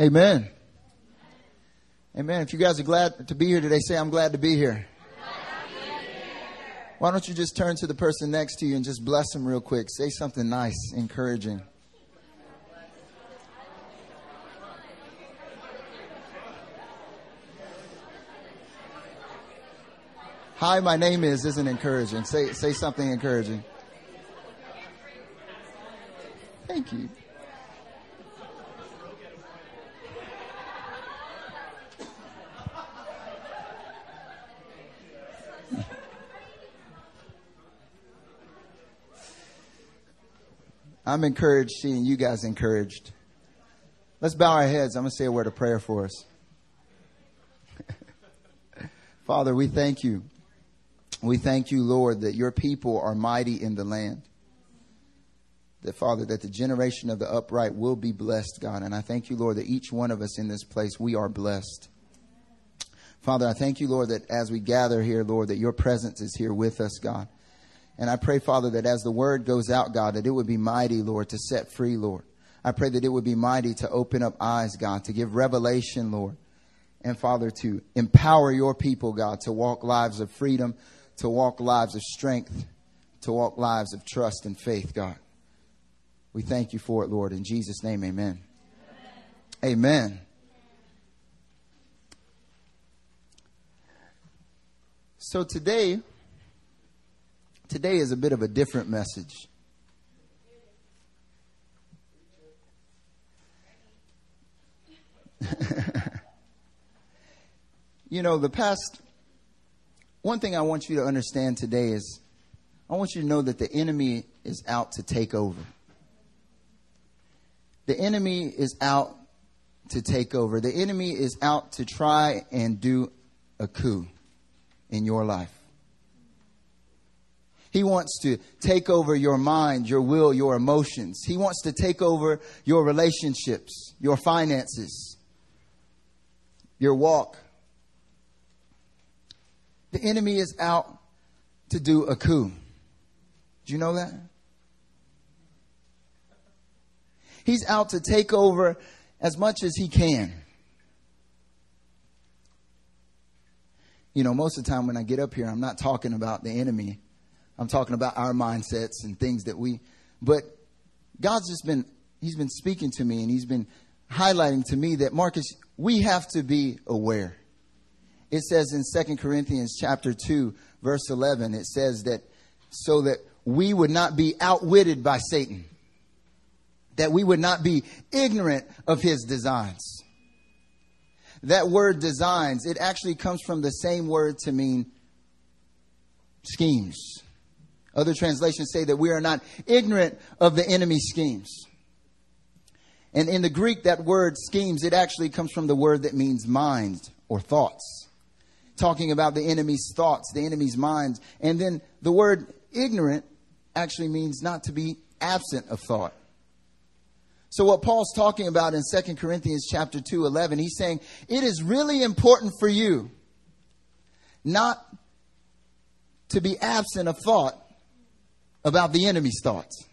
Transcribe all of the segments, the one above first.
Amen. Amen. If you guys are glad to be here today, say, I'm glad to be here. Why don't you just turn to the person next to you and just bless them real quick? Say something nice, encouraging. Hi, my name is isn't encouraging. Say say something encouraging. Thank you. I'm encouraged seeing you guys encouraged. Let's bow our heads. I'm going to say a word of prayer for us. Father, we thank you. We thank you, Lord, that your people are mighty in the land. That, Father, that the generation of the upright will be blessed, God. And I thank you, Lord, that each one of us in this place, we are blessed. Father, I thank you, Lord, that as we gather here, Lord, that your presence is here with us, God. And I pray, Father, that as the word goes out, God, that it would be mighty, Lord, to set free, Lord. I pray that it would be mighty to open up eyes, God, to give revelation, Lord. And Father, to empower your people, God, to walk lives of freedom, to walk lives of strength, to walk lives of trust and faith, God. We thank you for it, Lord. In Jesus' name, amen. Amen. amen. So today, Today is a bit of a different message. you know, the past, one thing I want you to understand today is I want you to know that the enemy is out to take over. The enemy is out to take over. The enemy is out to try and do a coup in your life. He wants to take over your mind, your will, your emotions. He wants to take over your relationships, your finances, your walk. The enemy is out to do a coup. Do you know that? He's out to take over as much as he can. You know, most of the time when I get up here, I'm not talking about the enemy. I'm talking about our mindsets and things that we, but God's just been, He's been speaking to me and He's been highlighting to me that Marcus, we have to be aware. It says in Second Corinthians chapter 2, verse 11, it says that so that we would not be outwitted by Satan, that we would not be ignorant of his designs. That word designs, it actually comes from the same word to mean schemes. Other translations say that we are not ignorant of the enemy's schemes. And in the Greek, that word schemes, it actually comes from the word that means mind or thoughts. Talking about the enemy's thoughts, the enemy's minds. And then the word ignorant actually means not to be absent of thought. So what Paul's talking about in 2 Corinthians chapter 2, 11, he's saying, it is really important for you not to be absent of thought about the enemy's thoughts.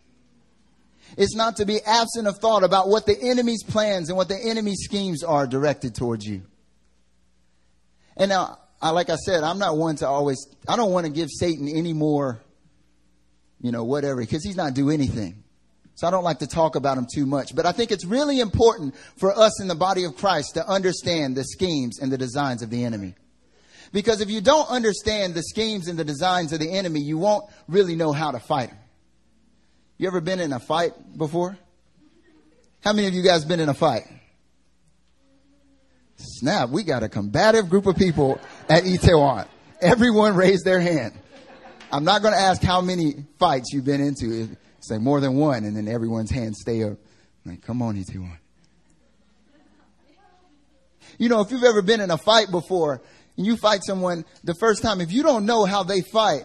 It's not to be absent of thought about what the enemy's plans and what the enemy's schemes are directed towards you. And now, I, like I said, I'm not one to always, I don't want to give Satan any more, you know, whatever, because he's not do anything. So I don't like to talk about him too much. But I think it's really important for us in the body of Christ to understand the schemes and the designs of the enemy. Because if you don't understand the schemes and the designs of the enemy, you won't really know how to fight him. You ever been in a fight before? How many of you guys been in a fight? Snap, we got a combative group of people at Itaewon. Everyone raised their hand. I'm not going to ask how many fights you've been into. Say more than one, and then everyone's hands stay up. Like, come on, Itaewon. You know, if you've ever been in a fight before, and you fight someone the first time, if you don't know how they fight,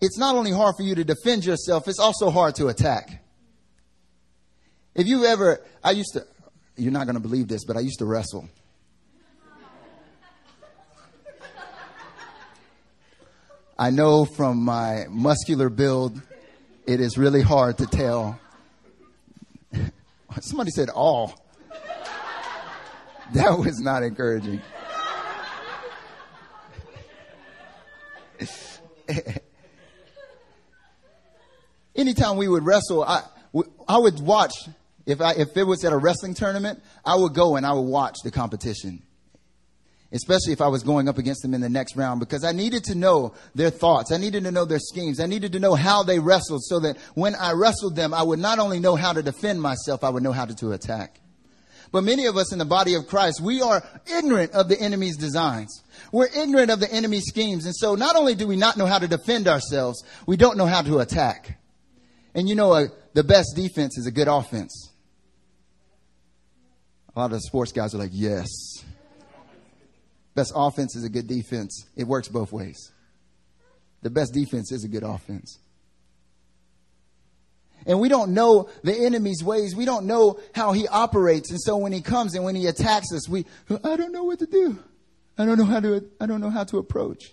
it's not only hard for you to defend yourself, it's also hard to attack. If you ever, I used to, you're not going to believe this, but I used to wrestle. I know from my muscular build, it is really hard to tell. Somebody said all. That was not encouraging. Anytime we would wrestle, I, I would watch. If I, if it was at a wrestling tournament, I would go and I would watch the competition. Especially if I was going up against them in the next round because I needed to know their thoughts. I needed to know their schemes. I needed to know how they wrestled so that when I wrestled them, I would not only know how to defend myself, I would know how to, to attack. But many of us in the body of Christ, we are ignorant of the enemy's designs. We're ignorant of the enemy's schemes. And so not only do we not know how to defend ourselves, we don't know how to attack. And you know, uh, the best defense is a good offense. A lot of the sports guys are like, yes. Best offense is a good defense. It works both ways. The best defense is a good offense. And we don't know the enemy's ways. We don't know how he operates. And so when he comes and when he attacks us, we, I don't know what to do. I don't know how to, I don't know how to approach.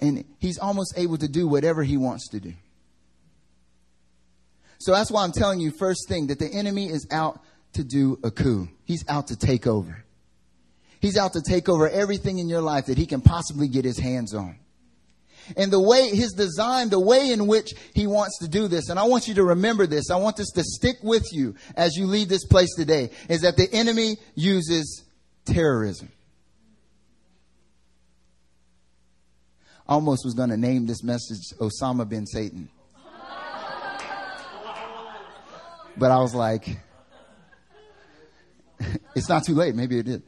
And he's almost able to do whatever he wants to do. So that's why I'm telling you first thing that the enemy is out to do a coup. He's out to take over. He's out to take over everything in your life that he can possibly get his hands on and the way his design, the way in which he wants to do this. And I want you to remember this. I want this to stick with you as you leave this place today is that the enemy uses terrorism. I almost was going to name this message Osama bin Satan. But I was like, it's not too late. Maybe it did.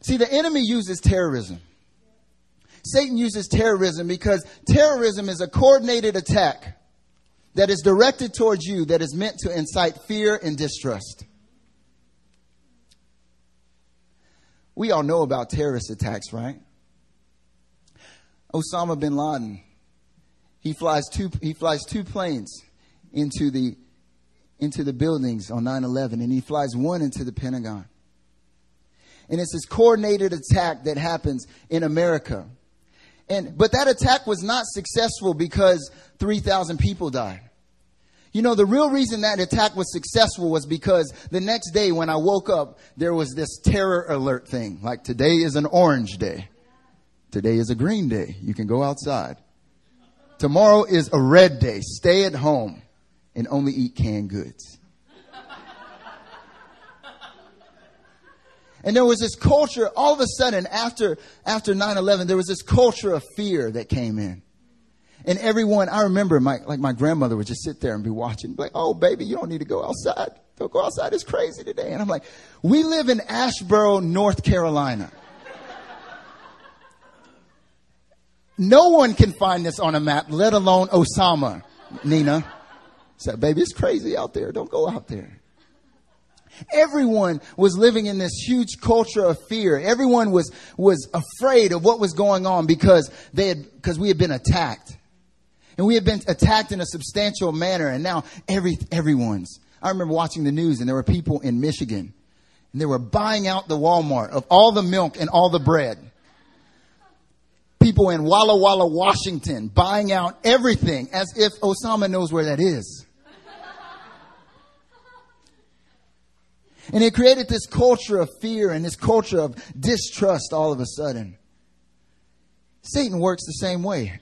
See, the enemy uses terrorism. Satan uses terrorism because terrorism is a coordinated attack that is directed towards you that is meant to incite fear and distrust. We all know about terrorist attacks, right? Osama bin Laden, he flies two, he flies two planes into the, into the buildings on 9-11 and he flies one into the Pentagon. And it's this coordinated attack that happens in America. And, but that attack was not successful because 3,000 people died. You know, the real reason that attack was successful was because the next day when I woke up, there was this terror alert thing. Like today is an orange day. Today is a green day. You can go outside. Tomorrow is a red day. Stay at home and only eat canned goods. And there was this culture, all of a sudden, after, after 9-11, there was this culture of fear that came in. And everyone, I remember my, like my grandmother would just sit there and be watching, be like, oh baby, you don't need to go outside. Don't go outside. It's crazy today. And I'm like, we live in Asheboro, North Carolina. No one can find this on a map, let alone Osama, Nina. Said, baby, it's crazy out there. Don't go out there. Everyone was living in this huge culture of fear. Everyone was, was afraid of what was going on because they had, because we had been attacked. And we had been attacked in a substantial manner. And now every, everyone's. I remember watching the news and there were people in Michigan and they were buying out the Walmart of all the milk and all the bread. People in Walla Walla, Washington buying out everything as if Osama knows where that is. And it created this culture of fear and this culture of distrust all of a sudden. Satan works the same way.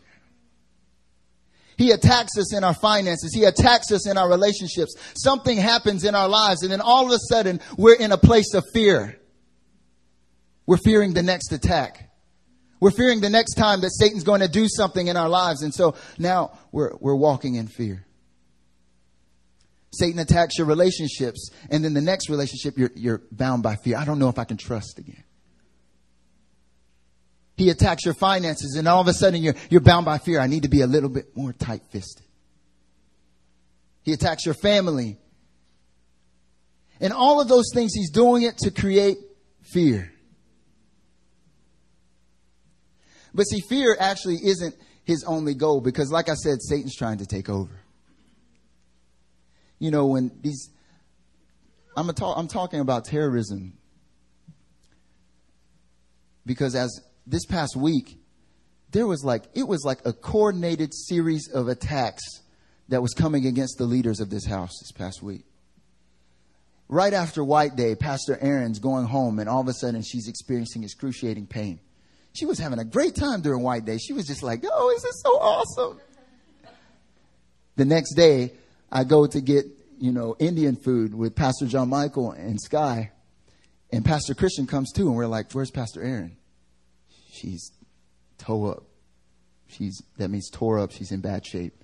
He attacks us in our finances. He attacks us in our relationships. Something happens in our lives and then all of a sudden we're in a place of fear. We're fearing the next attack. We're fearing the next time that Satan's going to do something in our lives. And so now we're, we're walking in fear. Satan attacks your relationships, and then the next relationship, you're, you're bound by fear. I don't know if I can trust again. He attacks your finances, and all of a sudden you're, you're bound by fear. I need to be a little bit more tight fisted. He attacks your family. And all of those things, he's doing it to create fear. But see, fear actually isn't his only goal because, like I said, Satan's trying to take over you know, when these, I'm, a talk, I'm talking about terrorism because as this past week, there was like, it was like a coordinated series of attacks that was coming against the leaders of this house this past week. right after White Day, Pastor Erin's going home, and all of a sudden she's experiencing excruciating pain. She was having a great time during White Day. She was just like, oh, this is so awesome? The next day, I go to get, you know, Indian food with Pastor John Michael and Sky. And Pastor Christian comes too, and we're like, where's Pastor Erin? She's toe up. She's, that means tore up. She's in bad shape.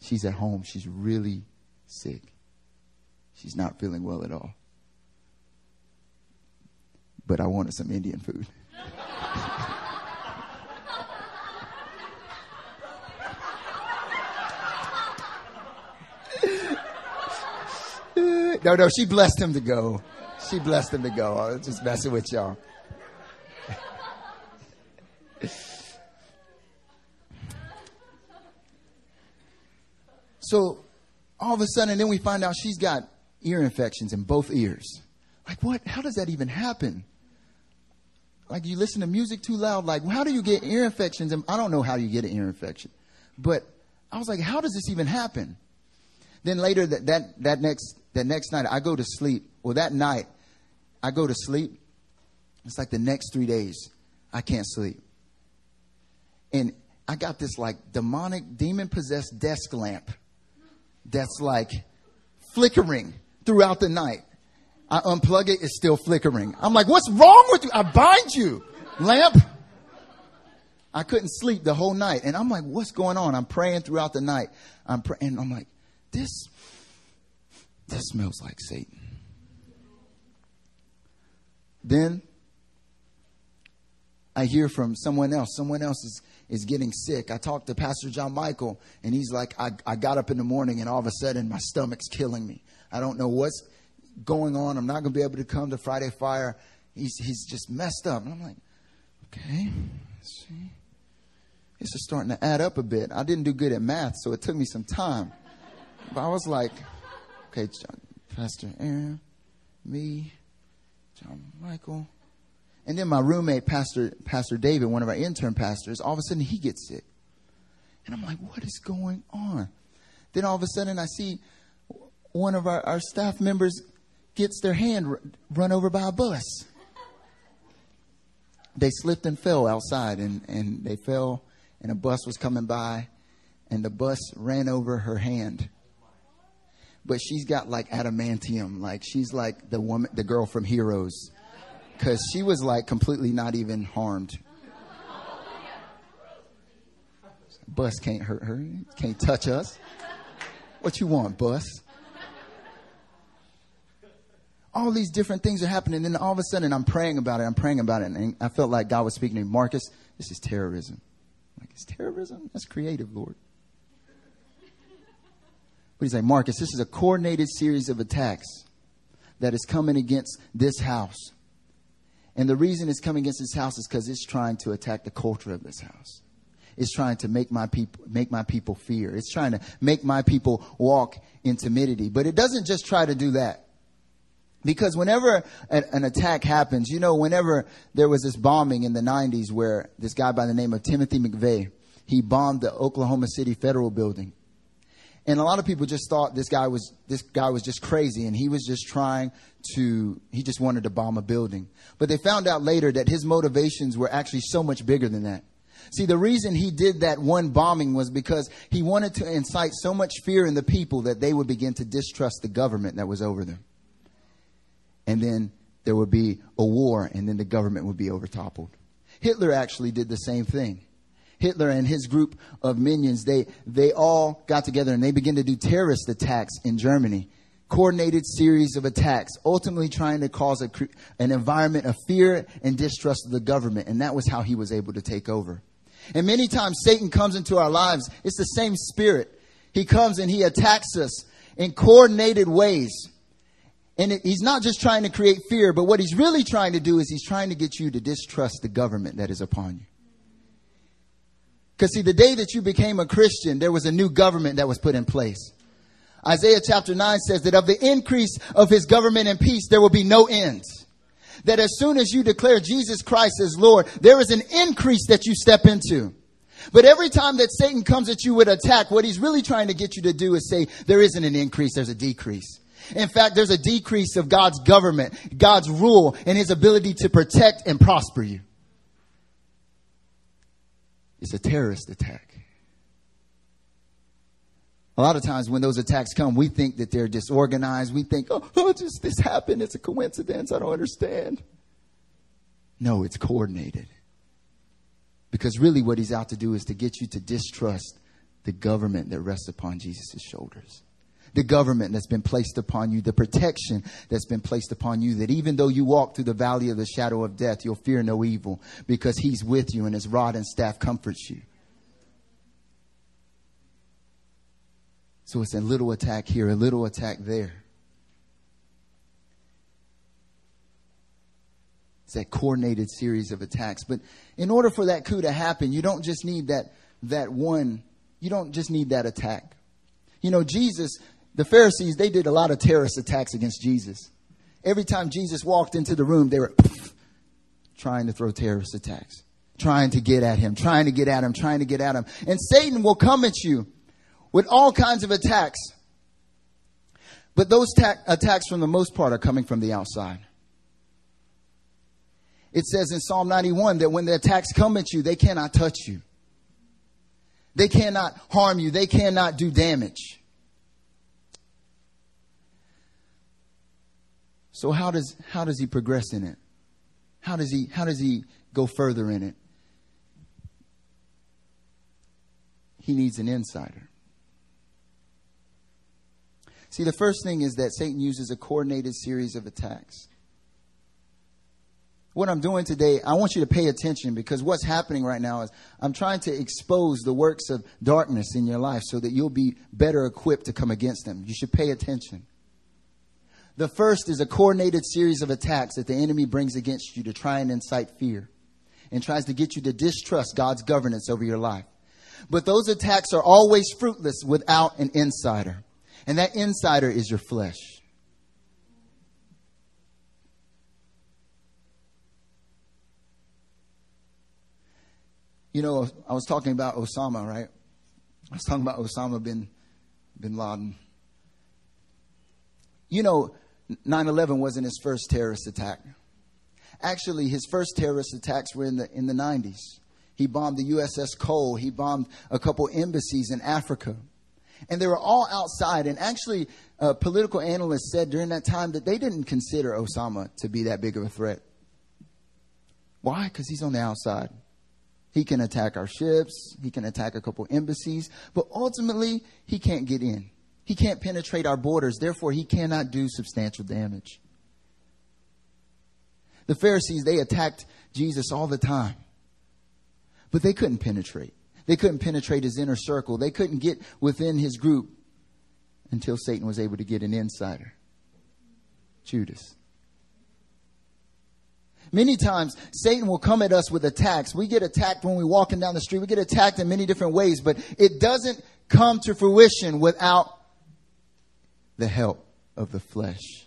She's at home. She's really sick. She's not feeling well at all. But I wanted some Indian food. no, no, she blessed him to go. She blessed him to go. I was just messing with y'all. so all of a sudden, then we find out she's got ear infections in both ears. Like, what? How does that even happen? Like, you listen to music too loud. Like, how do you get ear infections? And I don't know how you get an ear infection. But I was like, how does this even happen? Then later that, that, that next, that next night, I go to sleep. Well, that night, I go to sleep. It's like the next three days, I can't sleep. And I got this like demonic, demon possessed desk lamp that's like flickering throughout the night. I unplug it, it's still flickering. I'm like, what's wrong with you? I bind you, lamp. I couldn't sleep the whole night. And I'm like, what's going on? I'm praying throughout the night. I'm praying. I'm like, this, this smells like Satan. Then I hear from someone else. Someone else is, is getting sick. I talked to Pastor John Michael, and he's like, I, I got up in the morning, and all of a sudden, my stomach's killing me. I don't know what's going on. I'm not going to be able to come to Friday Fire. He's, he's just messed up. And I'm like, okay, let's see. This is starting to add up a bit. I didn't do good at math, so it took me some time. But I was like, okay, John, Pastor Erin, me, John Michael. And then my roommate, Pastor, Pastor David, one of our intern pastors, all of a sudden he gets sick. And I'm like, what is going on? Then all of a sudden I see one of our, our staff members gets their hand r- run over by a bus. They slipped and fell outside and, and they fell and a bus was coming by and the bus ran over her hand. But she's got like adamantium, like she's like the woman, the girl from Heroes because she was like completely not even harmed. Bus can't hurt her, can't touch us. What you want, bus? All these different things are happening, and then all of a sudden I'm praying about it. I'm praying about it, and I felt like God was speaking to me. Marcus, this is terrorism. I'm like, it's terrorism? That's creative, Lord. He's like, Marcus, this is a coordinated series of attacks that is coming against this house. And the reason it's coming against this house is because it's trying to attack the culture of this house. It's trying to make my people make my people fear. It's trying to make my people walk in timidity. But it doesn't just try to do that. Because whenever an, attack happens, you know, whenever there was this bombing in the 90s where this guy by the name of Timothy McVeigh, he bombed the Oklahoma City Federal Building. And a lot of people just thought this guy was this guy was just crazy and he was just trying to he just wanted to bomb a building. But they found out later that his motivations were actually so much bigger than that. See, the reason he did that one bombing was because he wanted to incite so much fear in the people that they would begin to distrust the government that was over them. And then there would be a war and then the government would be overtoppled. Hitler actually did the same thing. Hitler and his group of minions, they, they all got together and they began to do terrorist attacks in Germany. Coordinated series of attacks, ultimately trying to cause a, an environment of fear and distrust of the government. And that was how he was able to take over. And many times Satan comes into our lives. It's the same spirit. He comes and he attacks us in coordinated ways. And it, he's not just trying to create fear, but what he's really trying to do is he's trying to get you to distrust the government that is upon you. Because see, the day that you became a Christian, there was a new government that was put in place. Isaiah chapter 9 says that of the increase of his government and peace, there will be no end. That as soon as you declare Jesus Christ as Lord, there is an increase that you step into. But every time that Satan comes at you with attack, what he's really trying to get you to do is say, there isn't an increase, there's a decrease. In fact, there's a decrease of God's government, God's rule, and his ability to protect and prosper you. It's a terrorist attack. A lot of times when those attacks come, we think that they're disorganized. We think, oh, oh, just this happened. It's a coincidence. I don't understand. No, it's coordinated. Because really what he's out to do is to get you to distrust the government that rests upon Jesus' shoulders. The government that's been placed upon you, the protection that's been placed upon you, that even though you walk through the valley of the shadow of death, you'll fear no evil because he's with you and his rod and staff comforts you. So it's a little attack here, a little attack there. It's that coordinated series of attacks. But in order for that coup to happen, you don't just need that, that one, you don't just need that attack. You know, Jesus, the Pharisees, they did a lot of terrorist attacks against Jesus. Every time Jesus walked into the room, they were trying to throw terrorist attacks, trying to get at him, trying to get at him, trying to get at him. And Satan will come at you with all kinds of attacks. But those ta- attacks, for the most part, are coming from the outside. It says in Psalm 91 that when the attacks come at you, they cannot touch you. They cannot harm you. They cannot do damage. So how does how does he progress in it? How does he how does he go further in it? He needs an insider. See, the first thing is that Satan uses a coordinated series of attacks. What I'm doing today, I want you to pay attention because what's happening right now is I'm trying to expose the works of darkness in your life so that you'll be better equipped to come against them. You should pay attention. The first is a coordinated series of attacks that the enemy brings against you to try and incite fear and tries to get you to distrust God's governance over your life. But those attacks are always fruitless without an insider. And that insider is your flesh. You know, I was talking about Osama, right? I was talking about Osama bin, bin Laden. You know, 9 11 wasn't his first terrorist attack. Actually, his first terrorist attacks were in the, in the 90s. He bombed the USS Cole. He bombed a couple embassies in Africa and they were all outside. And actually, uh, political analysts said during that time that they didn't consider Osama to be that big of a threat. Why? Because he's on the outside. He can attack our ships, he can attack a couple embassies, but ultimately, he can't get in. He can't penetrate our borders, therefore, he cannot do substantial damage. The Pharisees, they attacked Jesus all the time, but they couldn't penetrate. They couldn't penetrate his inner circle. They couldn't get within his group until Satan was able to get an insider Judas. Many times, Satan will come at us with attacks. We get attacked when we're walking down the street. We get attacked in many different ways, but it doesn't come to fruition without the help of the flesh.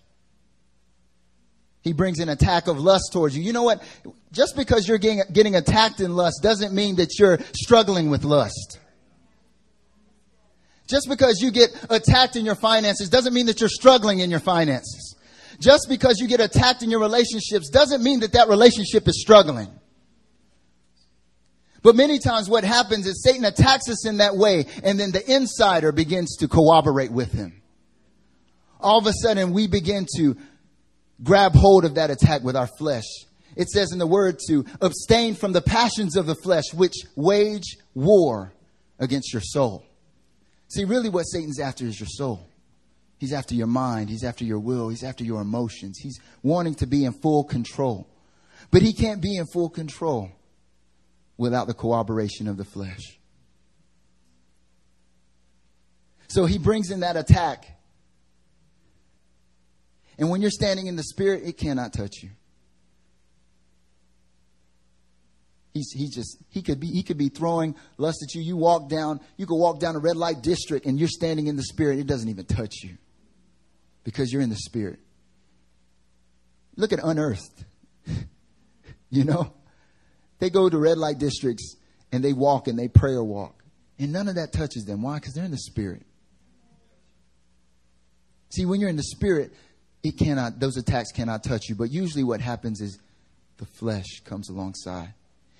He brings an attack of lust towards you. You know what? Just because you're getting, getting attacked in lust doesn't mean that you're struggling with lust. Just because you get attacked in your finances doesn't mean that you're struggling in your finances. Just because you get attacked in your relationships doesn't mean that that relationship is struggling. But many times what happens is Satan attacks us in that way and then the insider begins to cooperate with him. All of a sudden we begin to grab hold of that attack with our flesh. It says in the word to abstain from the passions of the flesh, which wage war against your soul. See, really what Satan's after is your soul. He's after your mind. He's after your will. He's after your emotions. He's wanting to be in full control. But he can't be in full control without the cooperation of the flesh. So he brings in that attack and when you're standing in the spirit, it cannot touch you. He's, he just he could be he could be throwing lust at you. You walk down, you could walk down a red light district and you're standing in the spirit. It doesn't even touch you. Because you're in the spirit. Look at unearthed. you know? They go to red light districts and they walk and they prayer walk. And none of that touches them. Why? Because they're in the spirit. See, when you're in the spirit, it cannot, those attacks cannot touch you. But usually what happens is the flesh comes alongside.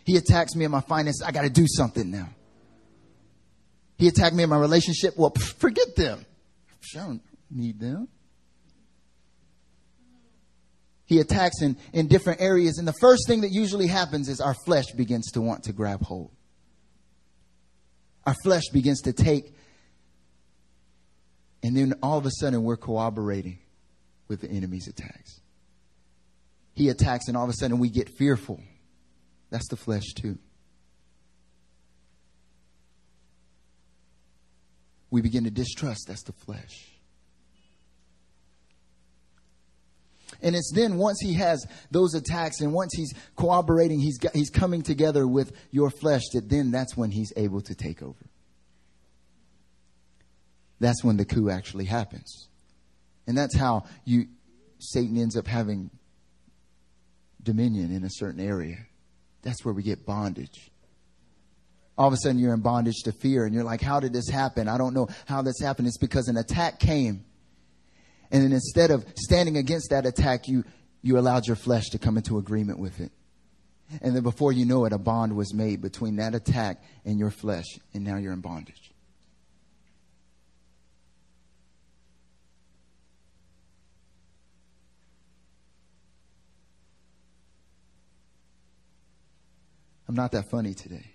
He attacks me in my finances. I got to do something now. He attacked me in my relationship. Well, forget them. I don't need them. He attacks in, in different areas. And the first thing that usually happens is our flesh begins to want to grab hold. Our flesh begins to take. And then all of a sudden, we're cooperating with the enemy's attacks. He attacks, and all of a sudden, we get fearful. That's the flesh, too. We begin to distrust. That's the flesh. And it's then once he has those attacks and once he's cooperating, he's, got, he's coming together with your flesh, that then that's when he's able to take over. That's when the coup actually happens. And that's how you, Satan ends up having dominion in a certain area. That's where we get bondage. All of a sudden you're in bondage to fear and you're like, how did this happen? I don't know how this happened. It's because an attack came. And then instead of standing against that attack, you, you allowed your flesh to come into agreement with it. And then before you know it, a bond was made between that attack and your flesh. And now you're in bondage. I'm not that funny today.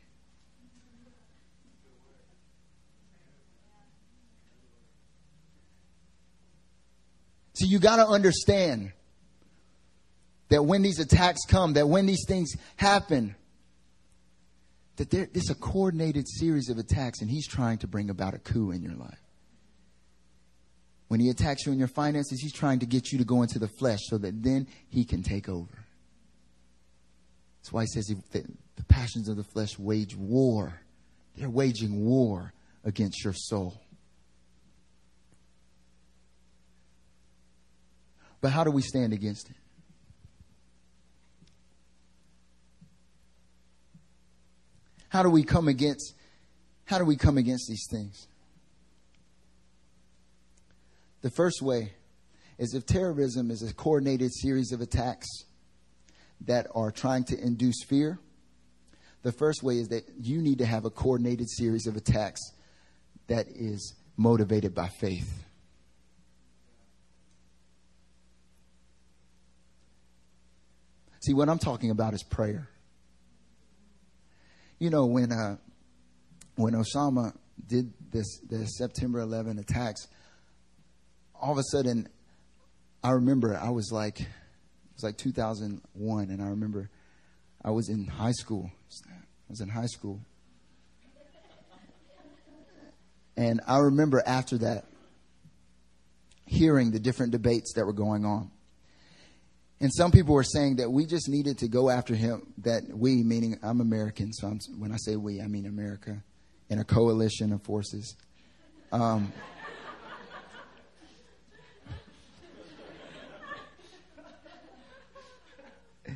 So you got to understand that when these attacks come, that when these things happen, that there, there's a coordinated series of attacks, and he's trying to bring about a coup in your life. When he attacks you in your finances, he's trying to get you to go into the flesh so that then he can take over. That's why he says that the passions of the flesh wage war. They're waging war against your soul. But how do we stand against it? How do we come against how do we come against these things? The first way is if terrorism is a coordinated series of attacks that are trying to induce fear, the first way is that you need to have a coordinated series of attacks that is motivated by faith. See, what I'm talking about is prayer. You know, when uh, when Osama did this the September 11 attacks, all of a sudden, I remember I was like, it was like 2001, and I remember I was in high school. Was in high school. And I remember after that hearing the different debates that were going on. And some people were saying that we just needed to go after him, that we, meaning I'm American, so I'm, when I say we, I mean America, in a coalition of forces. Um,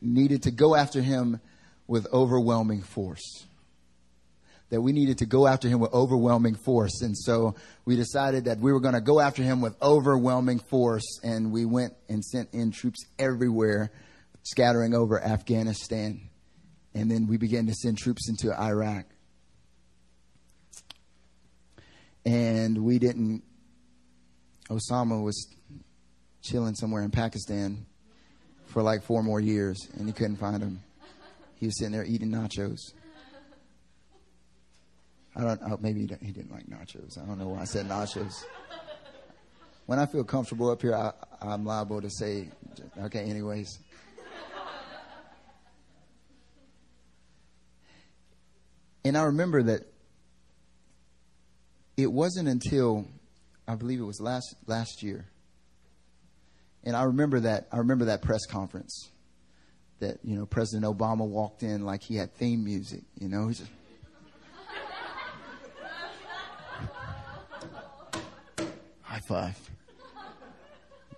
needed to go after him with overwhelming force. That we needed to go after him with overwhelming force. And so we decided that we were going to go after him with overwhelming force. And we went and sent in troops everywhere, scattering over Afghanistan. And then we began to send troops into Iraq. And we didn't, Osama was chilling somewhere in Pakistan for like four more years, and he couldn't find him. He was sitting there eating nachos. I don't. Oh, maybe he didn't, he didn't like nachos. I don't know why I said nachos. When I feel comfortable up here, I, I'm liable to say, okay. Anyways. And I remember that it wasn't until I believe it was last last year and I remember that. I remember that press conference that you know President Obama walked in like he had theme music. You know, he's just. High five.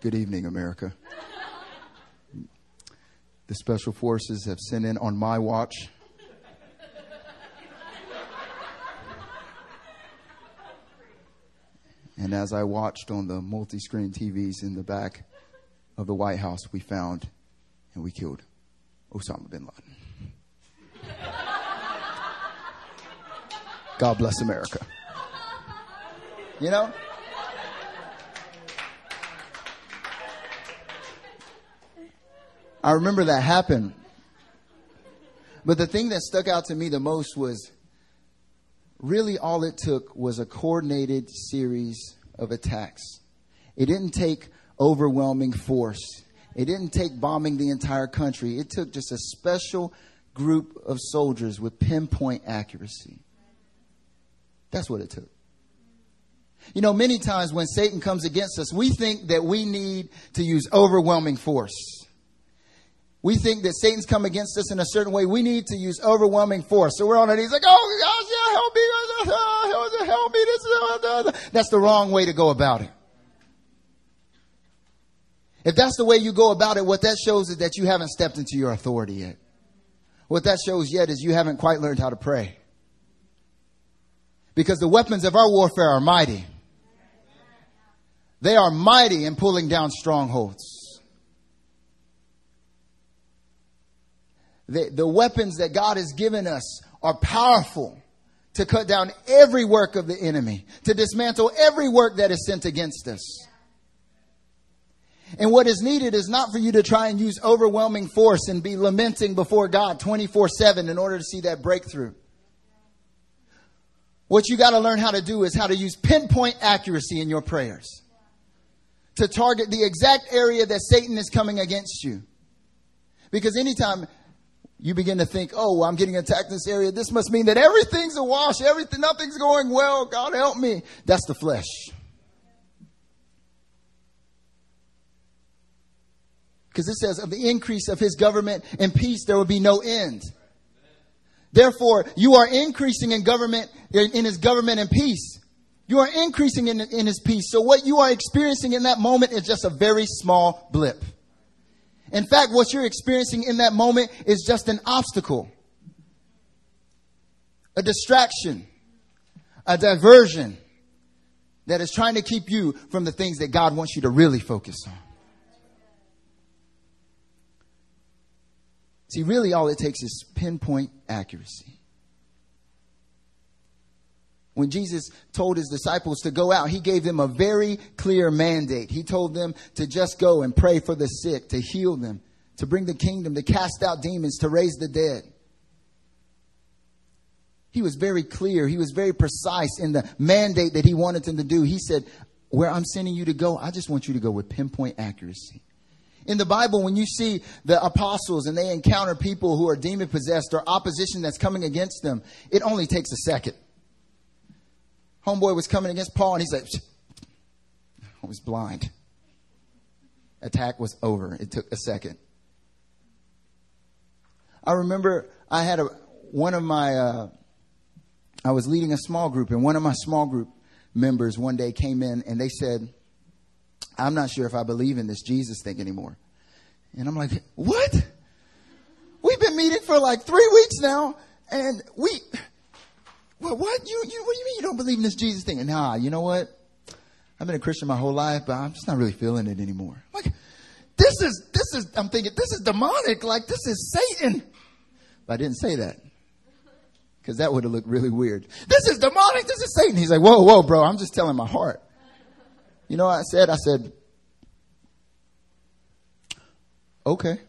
Good evening, America. The special forces have sent in on my watch. And as I watched on the multi screen TVs in the back of the White House, we found and we killed Osama bin Laden. God bless America. You know? I remember that happened. But the thing that stuck out to me the most was really all it took was a coordinated series of attacks. It didn't take overwhelming force. It didn't take bombing the entire country. It took just a special group of soldiers with pinpoint accuracy. That's what it took. You know, many times when Satan comes against us, we think that we need to use overwhelming force. We think that Satan's come against us in a certain way. We need to use overwhelming force. So we're on our knees like, oh gosh, yeah, help me, help me. This, uh, that's the wrong way to go about it. If that's the way you go about it, what that shows is that you haven't stepped into your authority yet. What that shows yet is you haven't quite learned how to pray. Because the weapons of our warfare are mighty. They are mighty in pulling down strongholds. The, the weapons that God has given us are powerful to cut down every work of the enemy, to dismantle every work that is sent against us. And what is needed is not for you to try and use overwhelming force and be lamenting before God 24 7 in order to see that breakthrough. What you got to learn how to do is how to use pinpoint accuracy in your prayers to target the exact area that Satan is coming against you. Because anytime you begin to think, oh, well, I'm getting attacked in this area, this must mean that everything's a wash, everything, nothing's going well, God help me. That's the flesh. Because it says, of the increase of his government and peace, there will be no end. Therefore, you are increasing in government, in his government and peace. You are increasing in, in his peace. So what you are experiencing in that moment is just a very small blip. In fact, what you're experiencing in that moment is just an obstacle, a distraction, a diversion that is trying to keep you from the things that God wants you to really focus on. See, really all it takes is pinpoint accuracy. When Jesus told his disciples to go out, he gave them a very clear mandate. He told them to just go and pray for the sick, to heal them, to bring the kingdom, to cast out demons, to raise the dead. He was very clear. He was very precise in the mandate that he wanted them to do. He said, Where I'm sending you to go, I just want you to go with pinpoint accuracy. In the Bible, when you see the apostles and they encounter people who are demon possessed or opposition that's coming against them, it only takes a second. Homeboy was coming against Paul and he's like, I was blind. Attack was over. It took a second. I remember I had a, one of my, uh, I was leading a small group and one of my small group members one day came in and they said, I'm not sure if I believe in this Jesus thing anymore. And I'm like, what? We've been meeting for like three weeks now, and we, well, what? You, you, what do you mean you don't believe in this Jesus thing? And nah, you know what? I've been a Christian my whole life, but I'm just not really feeling it anymore. Like, this is, this is, I'm thinking, this is demonic. Like, this is Satan. But I didn't say that. Cause that would have looked really weird. This is demonic. This is Satan. He's like, whoa, whoa, bro. I'm just telling my heart. You know I said? I said, okay.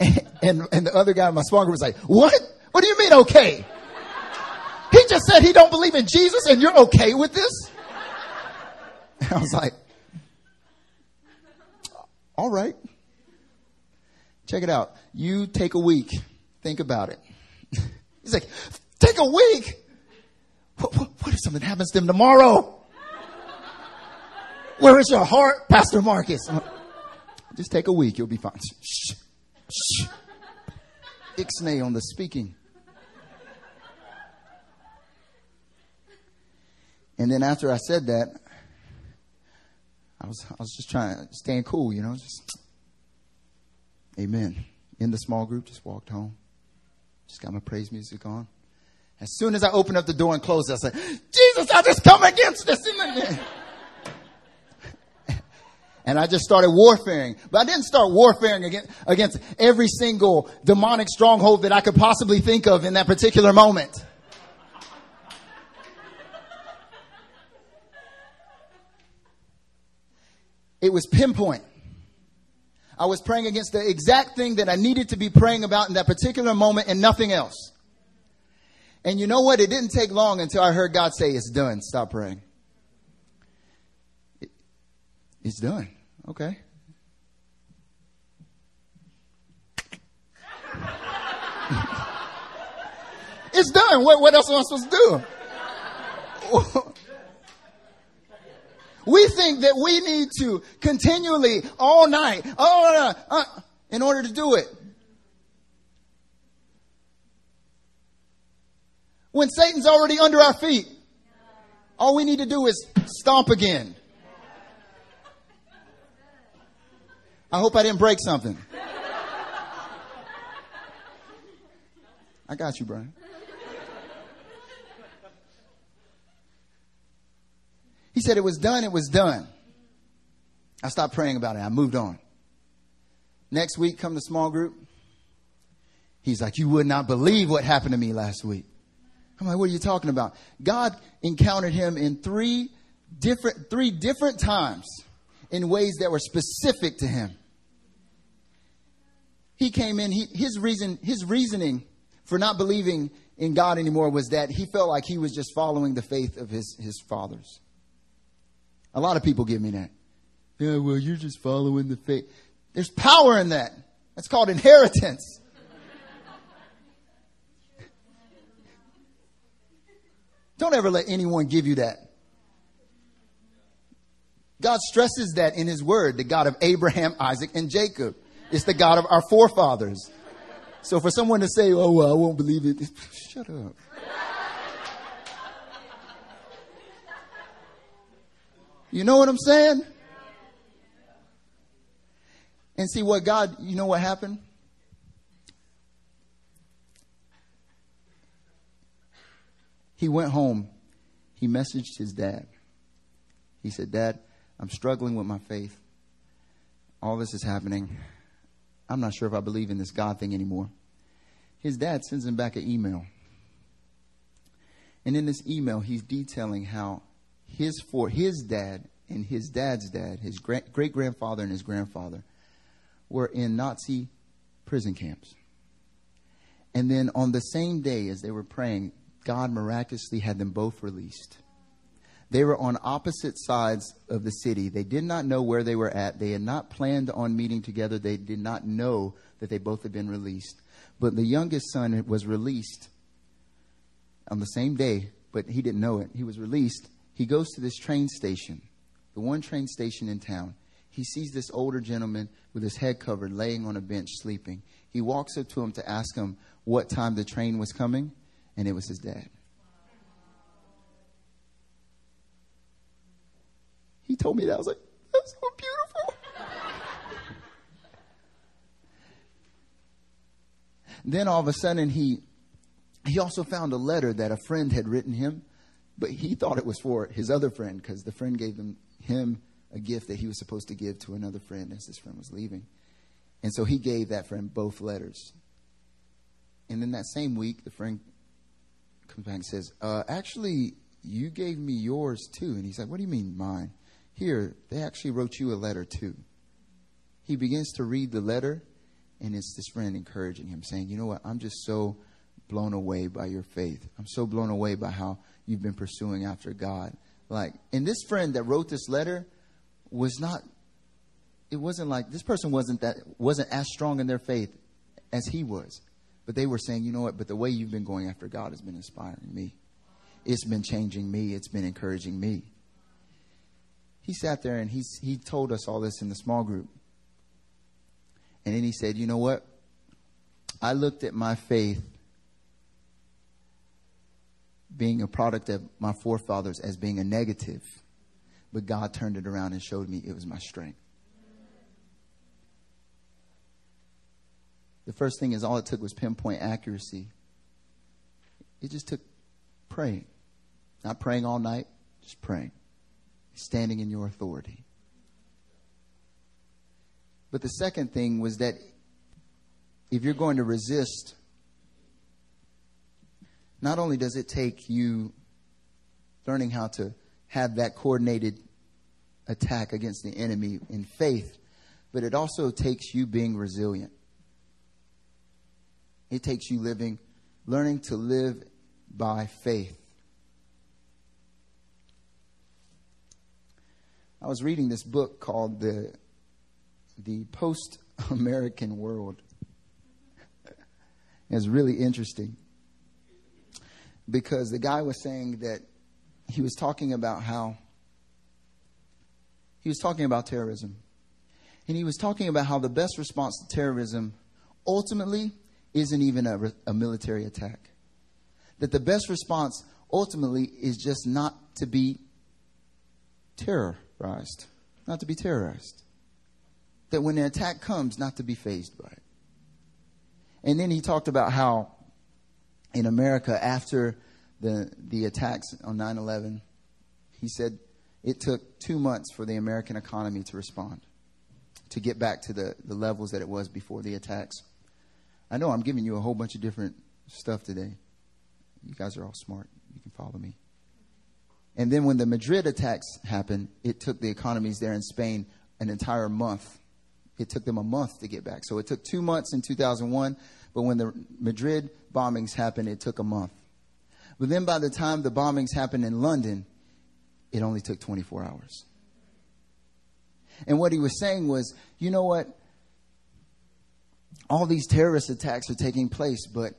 And, and, and the other guy in my small group was like, what? What do you mean okay? He just said he don't believe in Jesus and you're okay with this? And I was like, all right. Check it out. You take a week. Think about it. He's like, take a week? What, what, what if something happens to him tomorrow? Where is your heart, Pastor Marcus? Uh, just take a week, you'll be fine. Shh, shh. Ixnay on the speaking. And then after I said that, I was I was just trying to stay cool, you know, just Amen. In the small group, just walked home. Just got my praise music on. As soon as I opened up the door and closed it, I said, Jesus! I just come against this. And I just started warfaring. But I didn't start warfaring against, against every single demonic stronghold that I could possibly think of in that particular moment. It was pinpoint. I was praying against the exact thing that I needed to be praying about in that particular moment and nothing else. And you know what? It didn't take long until I heard God say, It's done. Stop praying. It, it's done. Okay. it's done. What, what else am I supposed to do? We think that we need to continually, all night, uh, uh, in order to do it. When Satan's already under our feet, all we need to do is stomp again. I hope I didn't break something. I got you, Brian. He said it was done, it was done. I stopped praying about it. I moved on. Next week, come to small group. He's like, You would not believe what happened to me last week. I'm like, What are you talking about? God encountered him in three different, three different times in ways that were specific to him. He came in, he, his reason, his reasoning for not believing in God anymore was that he felt like he was just following the faith of his, his fathers. A lot of people give me that. Yeah, well, you're just following the faith. There's power in that. That's called inheritance. Don't ever let anyone give you that. God stresses that in His Word, the God of Abraham, Isaac, and Jacob. It's the God of our forefathers. So for someone to say, oh, well, I won't believe it, shut up. You know what I'm saying? And see what God, you know what happened? He went home. He messaged his dad. He said, Dad, I'm struggling with my faith. All this is happening. I'm not sure if I believe in this God thing anymore. His dad sends him back an email. And in this email, he's detailing how his for his dad and his dad's dad, his great grandfather and his grandfather, were in Nazi prison camps. And then on the same day as they were praying, God miraculously had them both released. They were on opposite sides of the city. They did not know where they were at. They had not planned on meeting together. They did not know that they both had been released. But the youngest son was released on the same day, but he didn't know it. He was released he goes to this train station, the one train station in town. He sees this older gentleman with his head covered laying on a bench sleeping. He walks up to him to ask him what time the train was coming, and it was his dad. He told me that. I was like, that's so beautiful. then all of a sudden, he, he also found a letter that a friend had written him but he thought it was for his other friend because the friend gave him, him a gift that he was supposed to give to another friend as his friend was leaving. And so he gave that friend both letters. And then that same week, the friend comes back and says, uh, Actually, you gave me yours too. And he's like, What do you mean mine? Here, they actually wrote you a letter too. He begins to read the letter, and it's this friend encouraging him, saying, You know what? I'm just so blown away by your faith. I'm so blown away by how you've been pursuing after God. Like, and this friend that wrote this letter was not, it wasn't like, this person wasn't that, wasn't as strong in their faith as he was. But they were saying, you know what, but the way you've been going after God has been inspiring me. It's been changing me. It's been encouraging me. He sat there and he, he told us all this in the small group. And then he said, you know what? I looked at my faith being a product of my forefathers as being a negative, but God turned it around and showed me it was my strength. The first thing is all it took was pinpoint accuracy. It just took praying. Not praying all night, just praying. Standing in your authority. But the second thing was that if you're going to resist, not only does it take you learning how to have that coordinated attack against the enemy in faith, but it also takes you being resilient. It takes you living, learning to live by faith. I was reading this book called The, the Post American World. it's really interesting because the guy was saying that he was talking about how he was talking about terrorism. And he was talking about how the best response to terrorism ultimately isn't even a, a military attack. That the best response ultimately is just not to be terrorized, not to be terrorized. That when the attack comes, not to be fazed by it. And then he talked about how in America, after the, the attacks on 9 11, he said it took two months for the American economy to respond, to get back to the, the levels that it was before the attacks. I know I'm giving you a whole bunch of different stuff today. You guys are all smart. You can follow me. And then when the Madrid attacks happened, it took the economies there in Spain an entire month. It took them a month to get back. So it took two months in 2001, but when the Madrid bombings happened, it took a month. But then by the time the bombings happened in London, it only took 24 hours. And what he was saying was, you know what? All these terrorist attacks are taking place, but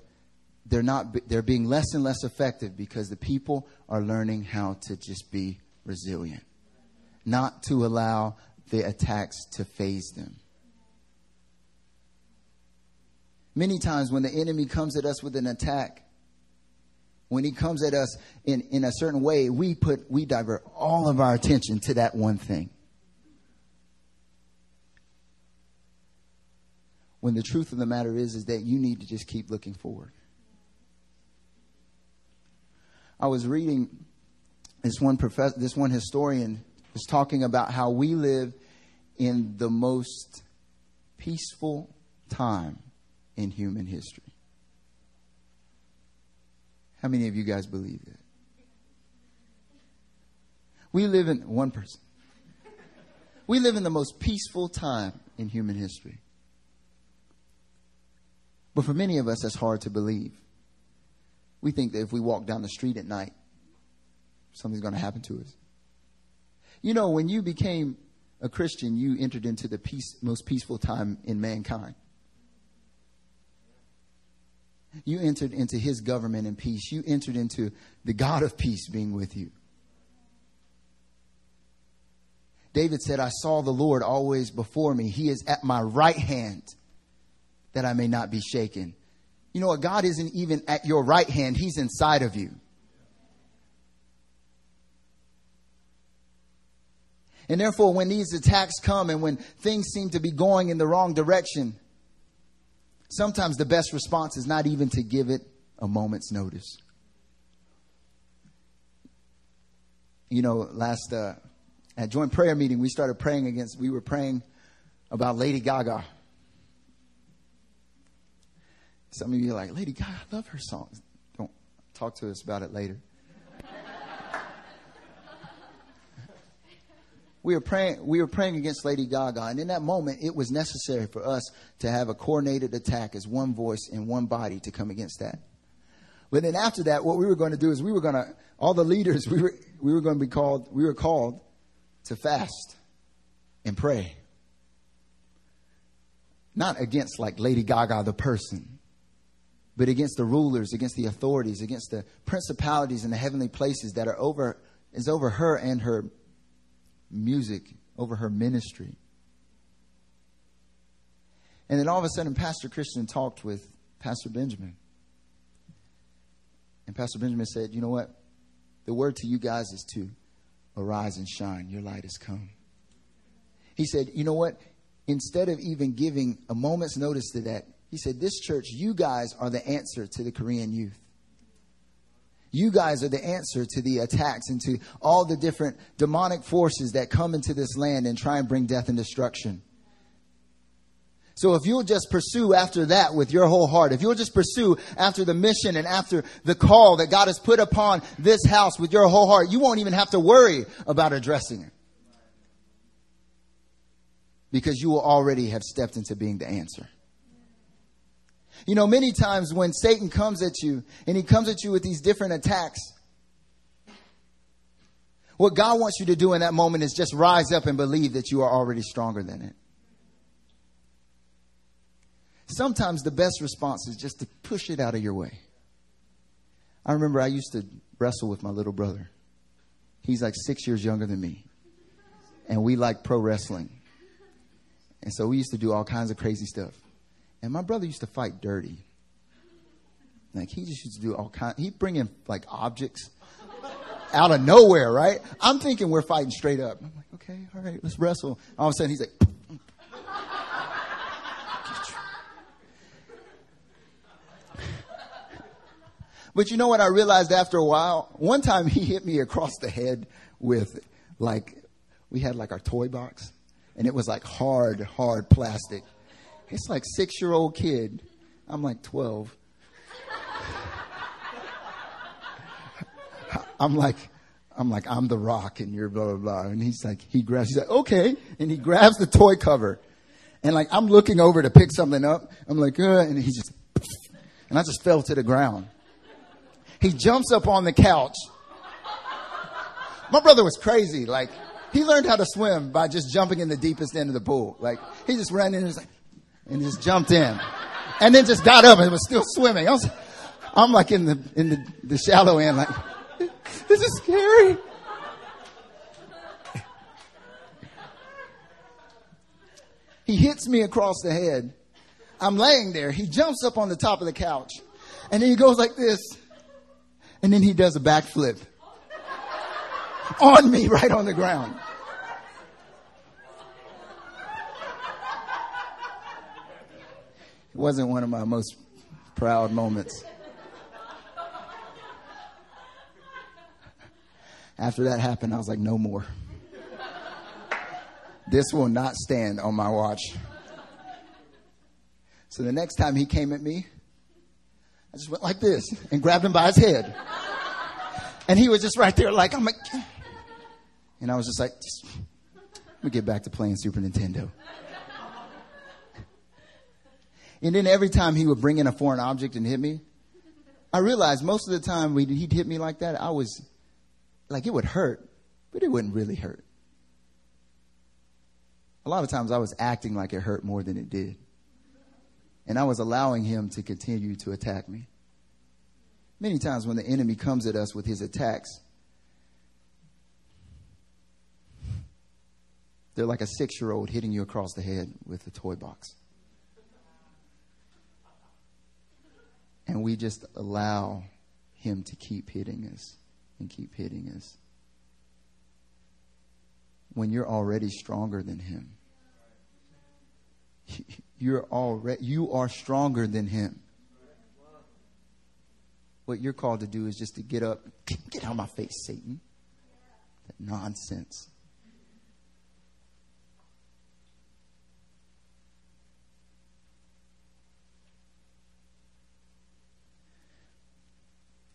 they're not they're being less and less effective because the people are learning how to just be resilient. Not to allow the attacks to phase them. Many times when the enemy comes at us with an attack, when he comes at us in, in a certain way, we put we divert all of our attention to that one thing. When the truth of the matter is is that you need to just keep looking forward. I was reading this one professor, this one historian was talking about how we live in the most peaceful time in human history. How many of you guys believe that? We live in one person. We live in the most peaceful time in human history. But for many of us, that's hard to believe. We think that if we walk down the street at night, something's going to happen to us. You know, when you became a Christian, you entered into the peace, most peaceful time in mankind. You entered into his government in peace. You entered into the God of peace being with you. David said, I saw the Lord always before me. He is at my right hand that I may not be shaken. You know what? God isn't even at your right hand, He's inside of you. And therefore, when these attacks come and when things seem to be going in the wrong direction, sometimes the best response is not even to give it a moment's notice. You know, last uh, at joint prayer meeting, we started praying against. We were praying about Lady Gaga. Some of you are like, Lady Gaga, I love her songs. Don't talk to us about it later. we were praying we were praying against Lady Gaga and in that moment it was necessary for us to have a coordinated attack as one voice and one body to come against that. But then after that what we were going to do is we were going to all the leaders we were we were going to be called we were called to fast and pray. Not against like Lady Gaga the person, but against the rulers, against the authorities, against the principalities in the heavenly places that are over is over her and her music, over her ministry. And then all of a sudden, Pastor Christian talked with Pastor Benjamin. And Pastor Benjamin said, You know what? The word to you guys is to arise and shine. Your light has come. He said, You know what? Instead of even giving a moment's notice to that, he said, This church, you guys are the answer to the Korean youth. You guys are the answer to the attacks and to all the different demonic forces that come into this land and try and bring death and destruction. So if you'll just pursue after that with your whole heart, if you'll just pursue after the mission and after the call that God has put upon this house with your whole heart, you won't even have to worry about addressing it. Because you will already have stepped into being the answer. You know, many times when Satan comes at you and he comes at you with these different attacks, what God wants you to do in that moment is just rise up and believe that you are already stronger than it. Sometimes the best response is just to push it out of your way. I remember I used to wrestle with my little brother. He's like six years younger than me. And we like pro wrestling. And so we used to do all kinds of crazy stuff. And my brother used to fight dirty. Like he just used to do all kind. He'd bring in like objects out of nowhere, right? I'm thinking we're fighting straight up. I'm like, okay, all right, let's wrestle. All of a sudden he's like. but you know what I realized after a while? One time he hit me across the head with like, we had like our toy box and it was like hard, hard plastic. It's like six year old kid. I'm like 12. I'm like, I'm like, I'm the rock and you're blah, blah, blah. And he's like, he grabs, he's like, okay. And he grabs the toy cover. And like, I'm looking over to pick something up. I'm like, uh, and he just, and I just fell to the ground. He jumps up on the couch. My brother was crazy. Like, he learned how to swim by just jumping in the deepest end of the pool. Like, he just ran in and was like, and just jumped in, and then just got up and was still swimming. I was, I'm like in the in the, the shallow end, like this is scary. He hits me across the head. I'm laying there. He jumps up on the top of the couch, and then he goes like this, and then he does a backflip on me right on the ground. It wasn't one of my most proud moments. After that happened, I was like, no more. This will not stand on my watch. So the next time he came at me, I just went like this and grabbed him by his head. And he was just right there, like, I'm like, and I was just like, just, let me get back to playing Super Nintendo. And then every time he would bring in a foreign object and hit me, I realized most of the time he'd hit me like that, I was like, it would hurt, but it wouldn't really hurt. A lot of times I was acting like it hurt more than it did. And I was allowing him to continue to attack me. Many times when the enemy comes at us with his attacks, they're like a six year old hitting you across the head with a toy box. We just allow him to keep hitting us and keep hitting us. When you're already stronger than him. You're already you are stronger than him. What you're called to do is just to get up, get out of my face, Satan. That nonsense.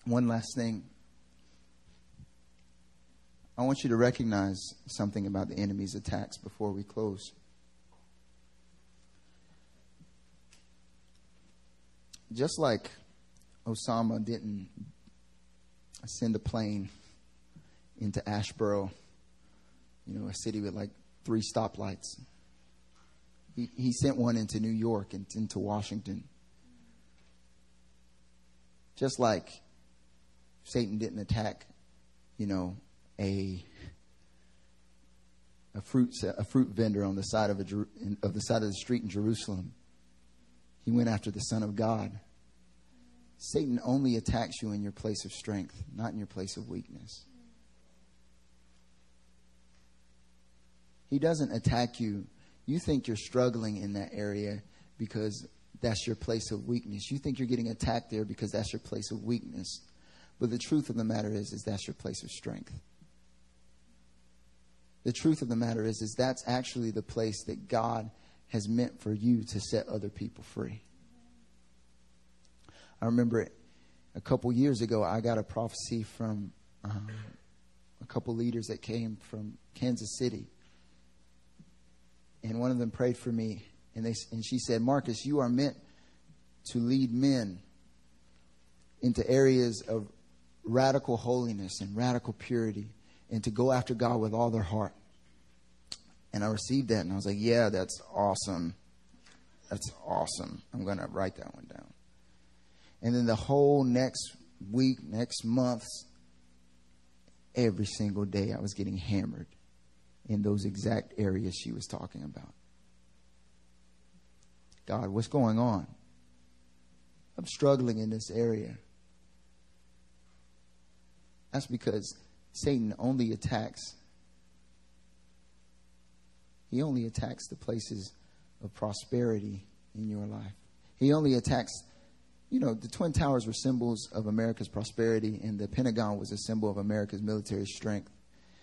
One last thing. I want you to recognize something about the enemy's attacks before we close. Just like Osama didn't send a plane into Asheboro, you know, a city with like three stoplights. He, he sent one into New York and into Washington. Just like Satan didn't attack, you know, a a fruit a fruit vendor on the side of a of the side of the street in Jerusalem. He went after the Son of God. Satan only attacks you in your place of strength, not in your place of weakness. He doesn't attack you. You think you're struggling in that area because that's your place of weakness. You think you're getting attacked there because that's your place of weakness. But the truth of the matter is, is that's your place of strength. The truth of the matter is, is that's actually the place that God has meant for you to set other people free. I remember it a couple years ago, I got a prophecy from um, a couple leaders that came from Kansas City. And one of them prayed for me, and, they, and she said, Marcus, you are meant to lead men into areas of radical holiness and radical purity and to go after God with all their heart. And I received that and I was like, yeah, that's awesome. That's awesome. I'm going to write that one down. And then the whole next week, next month, every single day I was getting hammered in those exact areas she was talking about. God, what's going on? I'm struggling in this area. That's because Satan only attacks he only attacks the places of prosperity in your life. He only attacks you know, the Twin Towers were symbols of America's prosperity, and the Pentagon was a symbol of America's military strength.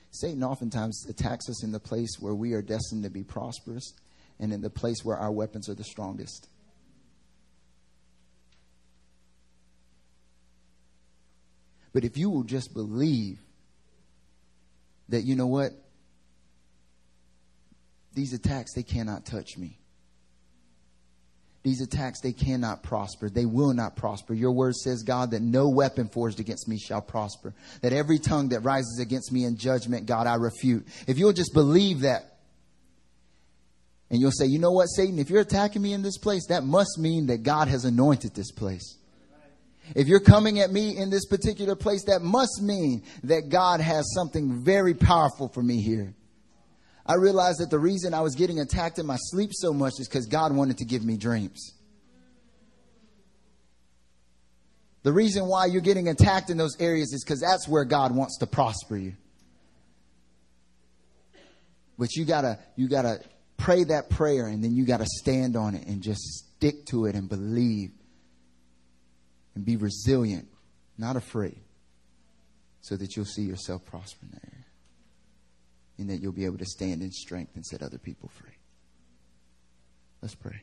Satan oftentimes attacks us in the place where we are destined to be prosperous and in the place where our weapons are the strongest. But if you will just believe that, you know what? These attacks, they cannot touch me. These attacks, they cannot prosper. They will not prosper. Your word says, God, that no weapon forged against me shall prosper. That every tongue that rises against me in judgment, God, I refute. If you'll just believe that, and you'll say, you know what, Satan, if you're attacking me in this place, that must mean that God has anointed this place. If you're coming at me in this particular place, that must mean that God has something very powerful for me here. I realized that the reason I was getting attacked in my sleep so much is because God wanted to give me dreams. The reason why you're getting attacked in those areas is because that's where God wants to prosper you. But you gotta, you gotta pray that prayer and then you gotta stand on it and just stick to it and believe and be resilient, not afraid, so that you'll see yourself prospering there and that you'll be able to stand in strength and set other people free. Let's pray.